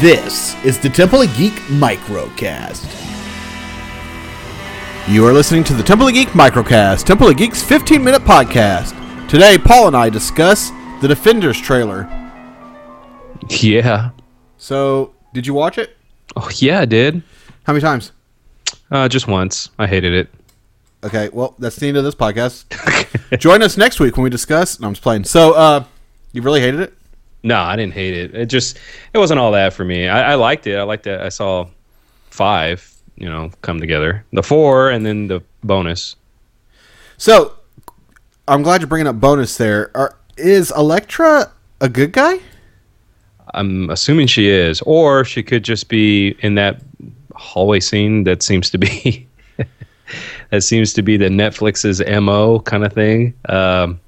This is the Temple of Geek Microcast. You are listening to the Temple of Geek Microcast, Temple of Geek's 15 minute podcast. Today, Paul and I discuss the Defenders trailer. Yeah. So, did you watch it? Oh, yeah, I did. How many times? Uh, just once. I hated it. Okay, well, that's the end of this podcast. Join us next week when we discuss. No, I'm just playing. So, uh, you really hated it? No, I didn't hate it. It just it wasn't all that for me. I, I liked it. I liked it. I saw five, you know, come together. The four and then the bonus. So, I'm glad you're bringing up bonus there. Are, is Elektra a good guy? I'm assuming she is, or she could just be in that hallway scene that seems to be that seems to be the Netflix's mo kind of thing. Um,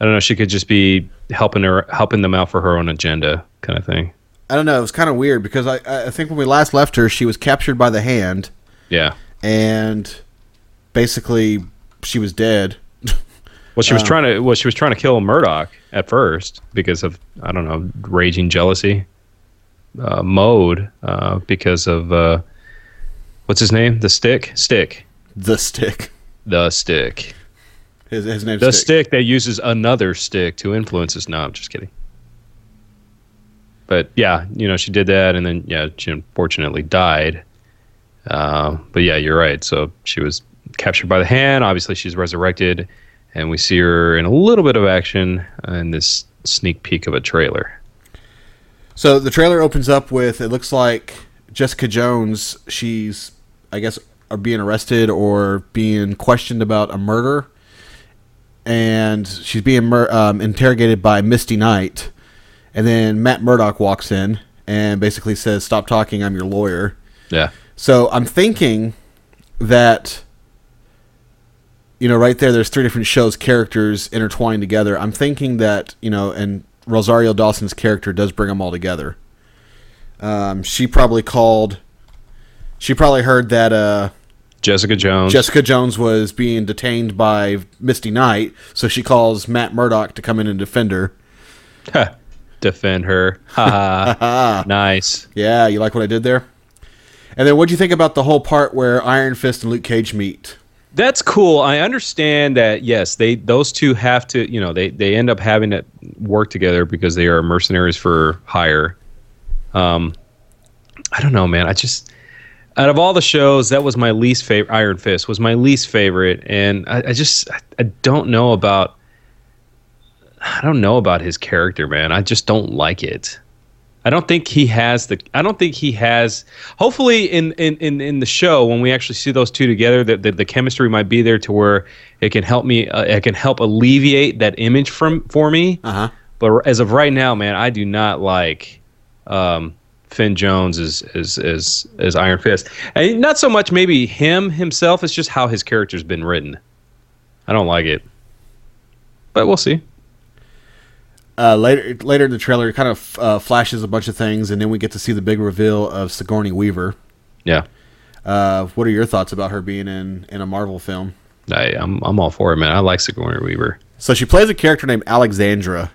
I don't know. She could just be helping her, helping them out for her own agenda, kind of thing. I don't know. It was kind of weird because I, I think when we last left her, she was captured by the hand, Yeah. and basically she was dead. Well, she was trying to. Well, she was trying to kill Murdock at first because of I don't know raging jealousy. Uh, mode uh, because of uh, what's his name? The stick. Stick. The stick. The stick. His, his name's The Stick. stick that uses another stick to influence us. No, I'm just kidding. But yeah, you know, she did that, and then yeah, she unfortunately died. Uh, but yeah, you're right. So she was captured by the hand. Obviously, she's resurrected, and we see her in a little bit of action in this sneak peek of a trailer. So the trailer opens up with it looks like Jessica Jones. She's, I guess, are being arrested or being questioned about a murder, and she's being mur- um, interrogated by Misty Knight. And then Matt Murdock walks in and basically says, "Stop talking. I'm your lawyer." Yeah, So I'm thinking that you know, right there, there's three different shows characters intertwined together. I'm thinking that you know, and Rosario Dawson's character does bring them all together. Um, she probably called. She probably heard that uh, Jessica Jones. Jessica Jones was being detained by Misty Knight, so she calls Matt Murdock to come in and defend her. defend her. Nice. Yeah, you like what I did there? And then, what do you think about the whole part where Iron Fist and Luke Cage meet? That's cool. I understand that. Yes, they those two have to. You know, they they end up having to work together because they are mercenaries for hire. Um, I don't know, man. I just out of all the shows, that was my least favorite. Iron Fist was my least favorite, and I, I just I, I don't know about. I don't know about his character, man. I just don't like it. I don't think he has the. I don't think he has. Hopefully, in in in, in the show, when we actually see those two together, that the, the chemistry might be there to where it can help me. Uh, it can help alleviate that image from for me. Uh huh. But as of right now, man, I do not like um, Finn Jones as as as as Iron Fist, and not so much maybe him himself. It's just how his character's been written. I don't like it, but we'll see. uh, later later in the trailer, it kind of uh, flashes a bunch of things, and then we get to see the big reveal of Sigourney Weaver. Yeah, Uh, what are your thoughts about her being in, in a Marvel film? I, I'm I'm all for it, man. I like Sigourney Weaver. So she plays a character named Alexandra.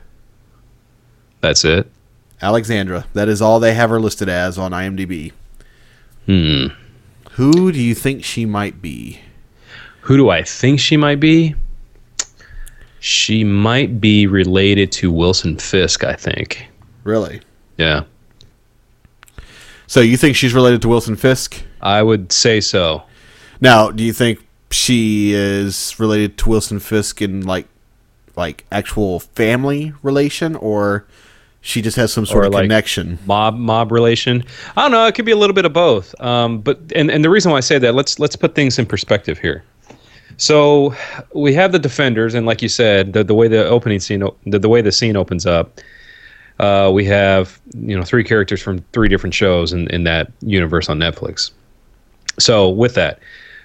That's it. Alexandra. That is all they have her listed as on IMDb. Hmm. Who do you think she might be? Who do I think she might be? She might be related to Wilson Fisk, I think. Really? Yeah, So you think she's related to Wilson Fisk? I would say so. Now, do you think she is related to Wilson Fisk in like like actual family relation, or she just has some sort Or, of like, connection? Mob mob relation. I don't know. It could be a little bit of both. Um, but and, and the reason why I say that let's let's put things in perspective here. So we have the defenders, and like you said, the, the way the opening scene, the, the way the scene opens up, uh, we have you know three characters from three different shows in, in that universe on Netflix. So with that,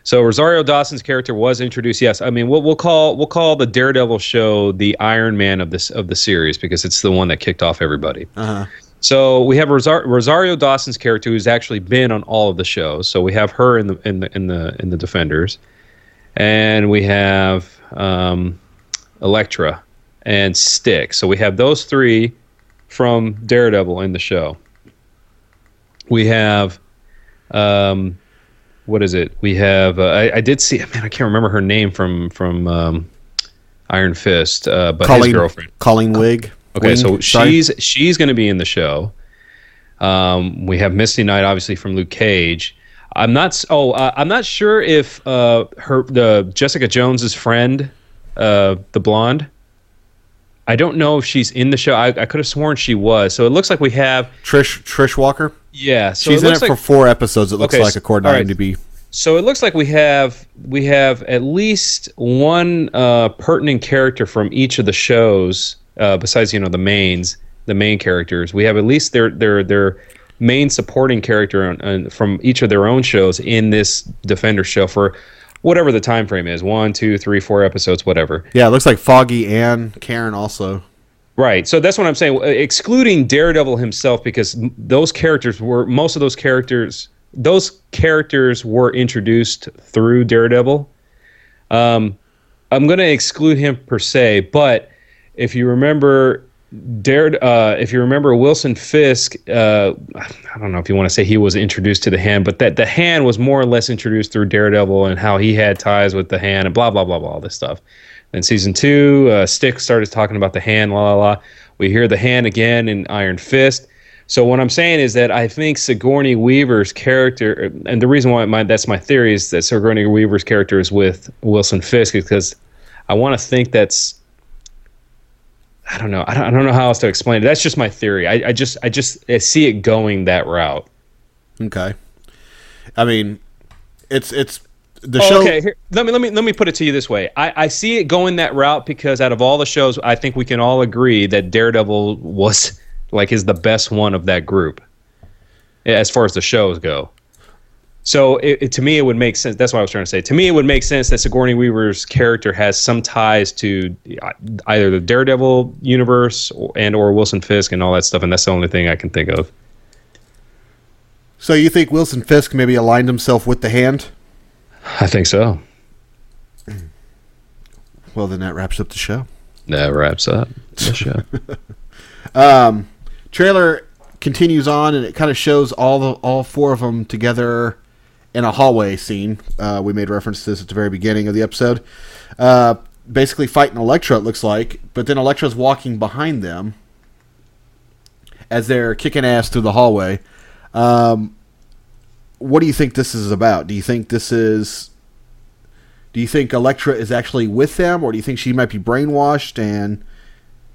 so Rosario Dawson's character was introduced. Yes, I mean we'll we'll call we'll call the Daredevil show the Iron Man of this of the series because it's the one that kicked off everybody. Uh huh. So we have Rosar- Rosario Dawson's character who's actually been on all of the shows. So we have her in the in the in the in the Defenders, and we have um, Elektra and Stick. So we have those three from Daredevil in the show. we have, um, what is it? We have. Uh, I, I did see. Man, I can't remember her name from from um, Iron Fist, uh, but Colleen, his girlfriend. Colleen Wig. Okay, Wing, so sorry. she's she's going to be in the show. Um, we have Misty Knight, obviously from Luke Cage. I'm not. Oh, uh, I'm not sure if uh, her the Jessica Jones's friend, uh, the blonde. I don't know if she's in the show. I, I could have sworn she was. So it looks like we have. Trish Trish Walker. Yeah. So She's it in it like, for four episodes. It looks Okay, like so- according all to right. IMDb. So it looks like we have we have at least one uh, pertinent character from each of the shows, uh, besides you know the mains, the main characters. We have at least their their their main supporting character on, on, from each of their own shows in this Defender show for whatever the time frame is one, two, three, four episodes, whatever. Yeah, it looks like Foggy and Karen also. Right. So that's what I'm saying. Uh, Excluding Daredevil himself, because those characters were most of those characters. Those characters were introduced through Daredevil. Um, I'm going to exclude him per se, but if you remember, Dare, uh, if you remember Wilson Fisk, uh, I don't know if you want to say he was introduced to the hand, but that the hand was more or less introduced through Daredevil and how he had ties with the hand and blah blah blah blah all this stuff. Then season two, uh, Stick started talking about the hand, la la la. We hear the hand again in Iron Fist. So what I'm saying is that I think Sigourney Weaver's character, and the reason why my, that's my theory is that Sigourney Weaver's character is with Wilson Fisk is because I want to think that's I don't know. I don't, I don't know how else to explain it. That's just my theory. I, I just I just I see it going that route. Okay. I mean, it's it's the Oh, show. okay, here, let me let me let me put it to you this way. I, I see it going that route because out of all the shows, I think we can all agree that Daredevil was like is the best one of that group, as far as the shows go. So it, it- to me, it would make sense. That's what I was trying to say. To me, it would make sense that Sigourney Weaver's character has some ties to uh, either the Daredevil universe or, and or Wilson Fisk and all that stuff, and that's the only thing I can think of. So you think Wilson Fisk maybe aligned himself with the hand? I think so. Well, then that wraps up the show. That wraps up the show. Um, trailer continues on, and it kind of shows all the all four of them together in a hallway scene. Uh, we made reference to this at the very beginning of the episode. Uh, basically fighting Elektra, it looks like, but then Elektra's walking behind them as they're kicking ass through the hallway. Um, what do you think this is about? Do you think this is? Do you think Elektra is actually with them, or do you think she might be brainwashed and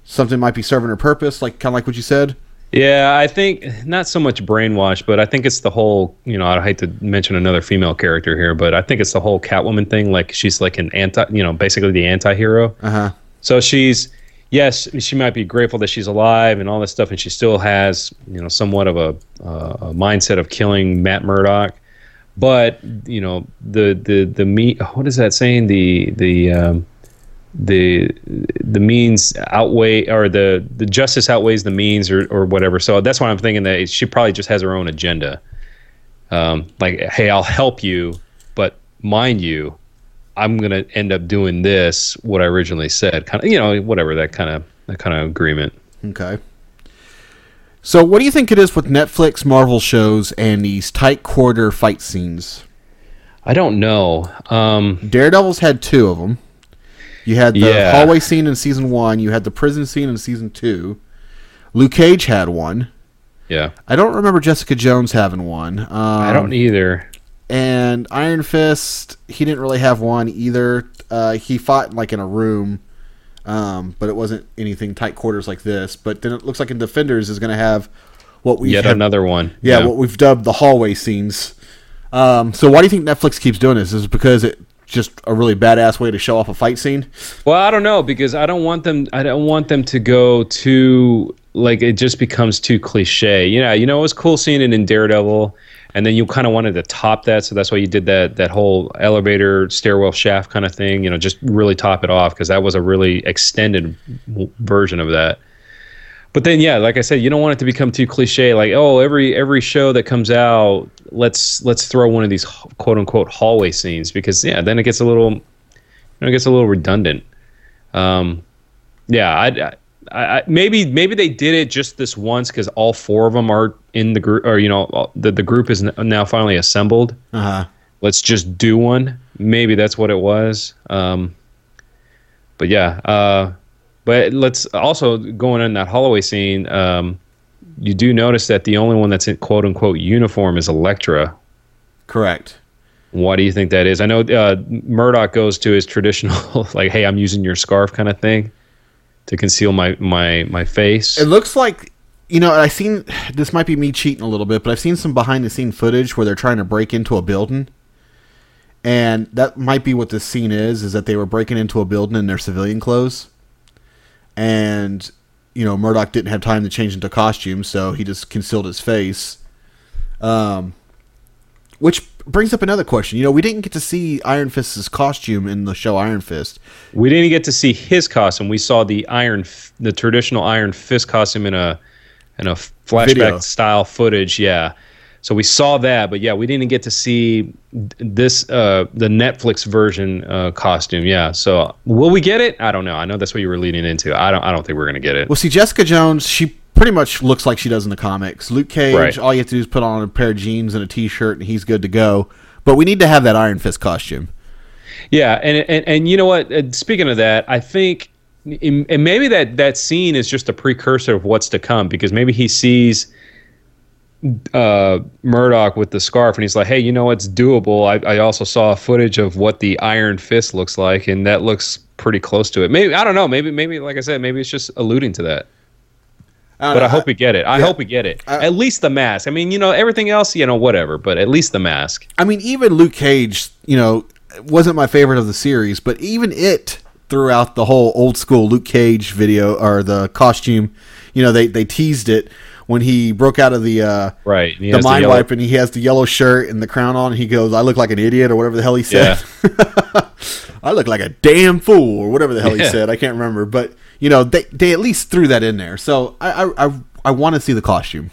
something might be serving her purpose, like kind of like what you said? Yeah, I think not so much brainwash, but I think it's the whole, you know, I hate to mention another female character here, but I think it's the whole Catwoman thing. Like she's like an anti, you know, basically the anti hero. Uh huh. So she's, yes, she might be grateful that she's alive and all this stuff, and she still has, you know, somewhat of a, uh, a mindset of killing Matt Murdock. But you know, the the the me, what is that saying? The the um, the the means outweigh or the the justice outweighs the means or or whatever. So that's why I'm thinking that she probably just has her own agenda. Um, like, hey, I'll help you, but mind you, I'm gonna end up doing this. What I originally said, kind of, you know, whatever that kind of that kind of agreement. Okay. So, what do you think it is with Netflix Marvel shows and these tight quarter fight scenes? I don't know. Um, Daredevil's had two of them. You had the Yeah. hallway scene in season one. You had the prison scene in season two. Luke Cage had one. yeah, I don't remember Jessica Jones having one. Um, I don't either. And Iron Fist, he didn't really have one either. Uh, he fought like in a room, um, but it wasn't anything tight quarters like this. But then it looks like in Defenders is going to have what we Yet have, another one. yeah, what we've dubbed the hallway scenes. Um, so why do you think Netflix keeps doing this? Is it because it's just a really badass way to show off a fight scene? Well, I don't know because I don't want them. I don't want them to go too like it just becomes too cliche. You know, you know, it was cool seeing it in Daredevil, and then you kind of wanted to top that, so that's why you did that that whole elevator stairwell shaft kind of thing. You know, just really top it off because that was a really extended version of that. But then, yeah, like I said, you don't want it to become too cliche. Like, oh, every every show that comes out, let's let's throw one of these quote unquote hallway scenes because yeah, then it gets a little, you know, it gets a little redundant. Um, yeah, I, I, I, maybe maybe they did it just this once because all four of them are in the group, or you know, the the group is now finally assembled. Uh huh. Let's just do one. Maybe that's what it was. Um, but yeah, uh, but let's also going in that Holloway scene. Um, you do notice that the only one that's in quote unquote uniform is Elektra. Correct. Why do you think that is? I know uh, Murdock goes to his traditional like, "Hey, I'm using your scarf" kind of thing to conceal my my my face. It looks like you know. I've seen this might be me cheating a little bit, but I've seen some behind the scene footage where they're trying to break into a building, and that might be what this scene is. Is that they were breaking into a building in their civilian clothes, and you know Murdock didn't have time to change into costume, so he just concealed his face. Um, which brings up another question. You know, we didn't get to see Iron Fist's costume in the show Iron Fist. We didn't get to see his costume. We saw the Iron, the traditional Iron Fist costume in a, in a flashback Video. style footage. Yeah. So we saw that, but yeah, we didn't get to see this uh, the Netflix version uh, costume. Yeah. So will we get it? I don't know. I know that's what you were leading into. I don't. I don't think we're gonna get it. Well, see, Jessica Jones, she pretty much looks like she does in the comics. Luke Cage, right. all you have to do is put on a pair of jeans and a t-shirt, and he's good to go. But we need to have that Iron Fist costume. Yeah, and and, and you know what? Speaking of that, I think, and maybe that that scene is just a precursor of what's to come because maybe he sees uh, Murdock with the scarf, and he's like, "Hey, you know what's doable? I, I also saw footage of what the Iron Fist looks like, and that looks pretty close to it. Maybe I don't know. Maybe maybe like I said, maybe it's just alluding to that." I but I hope we get it. I yeah, hope we get it. I, at least the mask. I mean, you know, everything else, you know, whatever. But at least the mask. I mean, even Luke Cage, you know, wasn't my favorite of the series, but even it throughout the whole old school Luke Cage video or the costume, you know, they they teased it when he broke out of the uh, right the mind the wipe and he has the yellow shirt and the crown on. He goes, "I look like an idiot" or whatever the hell he said. Yeah. I look like a damn fool or whatever the hell yeah. he said. I can't remember, but you know, they they at least threw that in there. So I I I, I want to see the costume.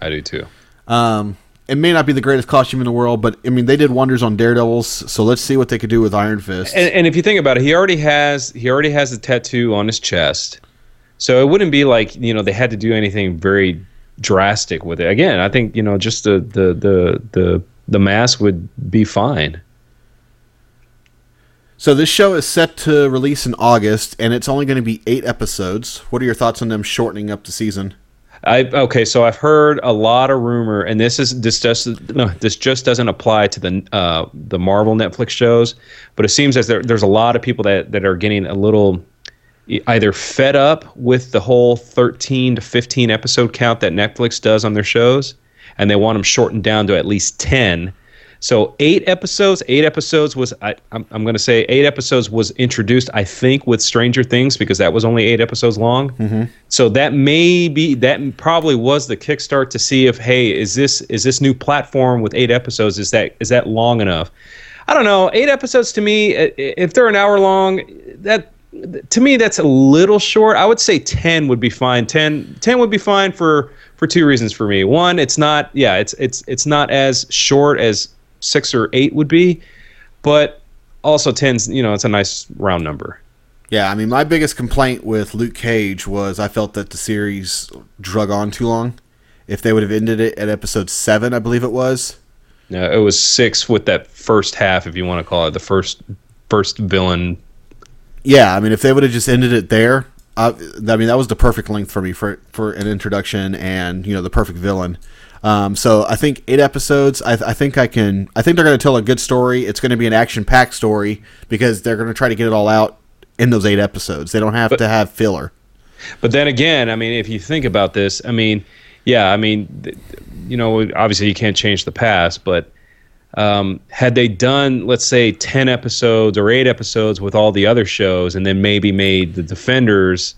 I do too. Um, it may not be the greatest costume in the world, but I mean they did wonders on Daredevils. So let's see what they could do with Iron Fist. And, and if you think about it, he already has he already has a tattoo on his chest, so it wouldn't be like you know they had to do anything very drastic with it. Again, I think you know just the the the the the mask would be fine. So this show is set to release in August, and it's only going to be eight episodes. What are your thoughts on them shortening up the season? I okay, so I've heard a lot of rumor, and this is this just no, this just doesn't apply to the uh, the Marvel Netflix shows, but it seems as there, there's a lot of people that that are getting a little either fed up with the whole 13 to 15 episode count that Netflix does on their shows, and they want them shortened down to at least 10 so eight episodes. Eight episodes was I, I'm, I'm going to say eight episodes was introduced. I think with Stranger Things because that was only eight episodes long. Mm-hmm. So that may be that probably was the kickstart to see if hey is this is this new platform with eight episodes is that is that long enough? I don't know. Eight episodes to me, if they're an hour long, that to me that's a little short. I would say ten would be fine. 10, 10 would be fine for for two reasons for me. One, it's not yeah, it's it's it's not as short as six or eight would be, but also tens. You know, it's a nice round number. Yeah, I mean, my biggest complaint with Luke Cage was I felt that the series drug on too long. If they would have ended it at episode seven, I believe it was. No, it was six with that first half, if you want to call it the first first villain. Yeah, I mean, if they would have just ended it there, I, I mean, that was the perfect length for me for for an introduction and you know the perfect villain. Um, so I think eight episodes. I, I, think I can. I think they're going to tell a good story. It's going to be an action-packed story because they're going to try to get it all out in those eight episodes. They don't have but, to have filler. But then again, I mean, if you think about this, I mean, yeah, I mean, you know, obviously you can't change the past, but um, had they done, let's say, ten episodes or eight episodes with all the other shows, and then maybe made the Defenders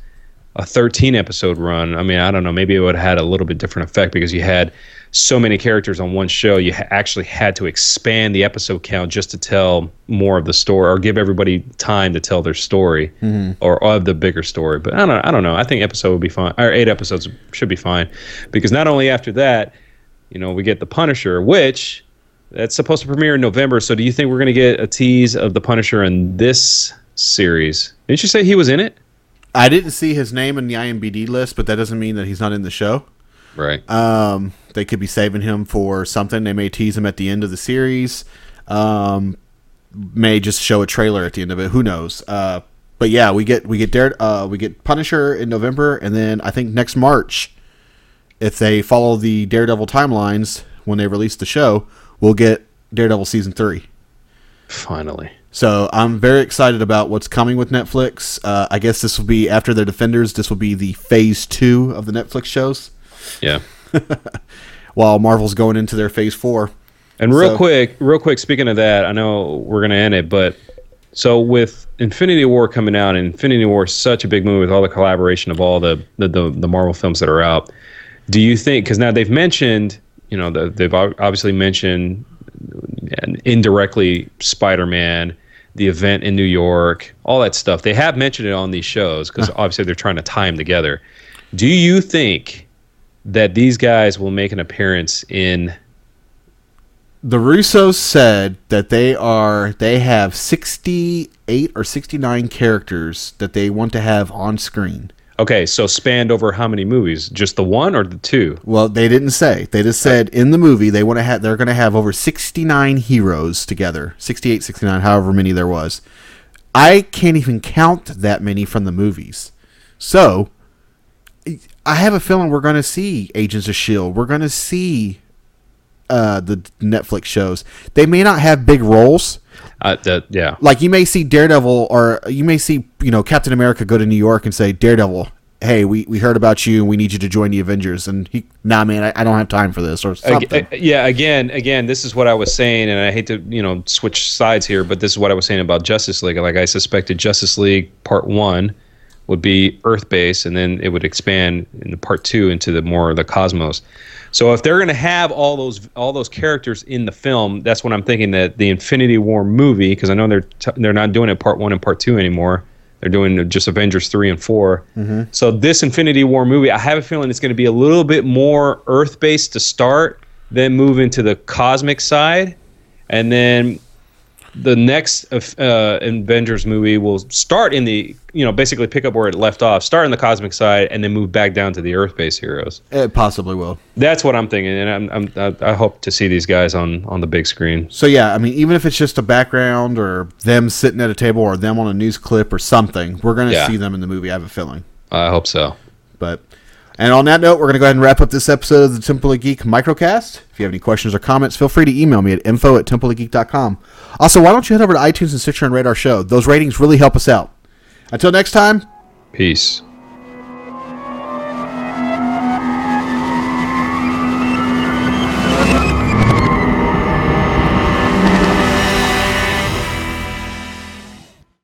a 13 episode run, I mean, I don't know, maybe it would have had a little bit different effect because you had so many characters on one show. You ha- actually had to expand the episode count just to tell more of the story or give everybody time to tell their story mm-hmm. or of the bigger story. But I don't, I don't know. I think episode would be fine, or eight episodes should be fine because not only after that, you know, we get the Punisher, which that's supposed to premiere in November. So do you think we're going to get a tease of the Punisher in this series? Didn't you say he was in it? I didn't see his name in the IMBD list, but that doesn't mean that he's not in the show. Right. Um, they could be saving him for something. They may tease him at the end of the series. Um, may just show a trailer at the end of it. Who knows? Uh, but yeah, we get we get Dare, uh, we get Punisher in November, and then I think next March, if they follow the Daredevil timelines when they release the show, we'll get Daredevil season three. Finally. So I'm very excited about what's coming with Netflix. Uh, I guess this will be after their Defenders. This will be the phase two of the Netflix shows, Yeah. while Marvel's going into their phase four. And real So- quick, real quick, speaking of that, I know we're gonna end it, but so with Infinity War coming out, and Infinity War is such a big movie with all the collaboration of all the the, the, the Marvel films that are out. Do you think? Because now they've mentioned, you know, the, they've obviously mentioned and indirectly Spider-Man, the event in New York, all that stuff. They have mentioned it on these shows because obviously they're trying to tie them together. Do you think that these guys will make an appearance in The Russos said that they are they have 68 or 69 characters that they want to have on screen. Okay, so spanned over how many movies? Just the one or the two? Well, they didn't say. They just said in the movie they want to have they're going to have over 69 heroes together. 68, 69, however many there was. I can't even count that many from the movies. So, I have a feeling we're going to see Agents of Shield. We're going to see uh, the Netflix shows. They may not have big roles. Uh, that yeah. Like you may see Daredevil, or you may see you know Captain America go to New York and say, "Daredevil, hey, we, we heard about you and we need you to join the Avengers." And he, nah, man, I, I don't have time for this or something. yeah, again, again, this is what I was saying, and I hate to you know switch sides here, but this is what I was saying about Justice League. Like I suspected, Justice League Part One would be Earth based, and then it would expand in the Part Two into the more of the cosmos. So if they're going to have all those all those characters in the film, that's what I'm thinking that the Infinity War movie, because I know they're t- they're not doing it Part One and Part Two anymore. They're doing just Avengers three and 4 mm-hmm. So this Infinity War movie, I have a feeling it's going to be a little bit more Earth based to start, then move into the cosmic side, and then the next uh, Avengers movie will start in the you know basically pick up where it left off, start in the cosmic side, and then move back down to the Earth based heroes. It possibly will. That's what I'm thinking, and I'm, I'm I I hope to see these guys on on the big screen. So yeah, I mean, even if it's just a background or them sitting at a table or them on a news clip or something, we're gonna Yeah. see them in the movie. I have a feeling. I hope so. But and on that note, we're going to go ahead and wrap up this episode of the Temple of Geek microcast. If you have any questions or comments, feel free to email me at info at templeofgeek.com. Also, why don't you head over to iTunes and Stitcher and rate our show? Those ratings really help us out. Until next time, Peace.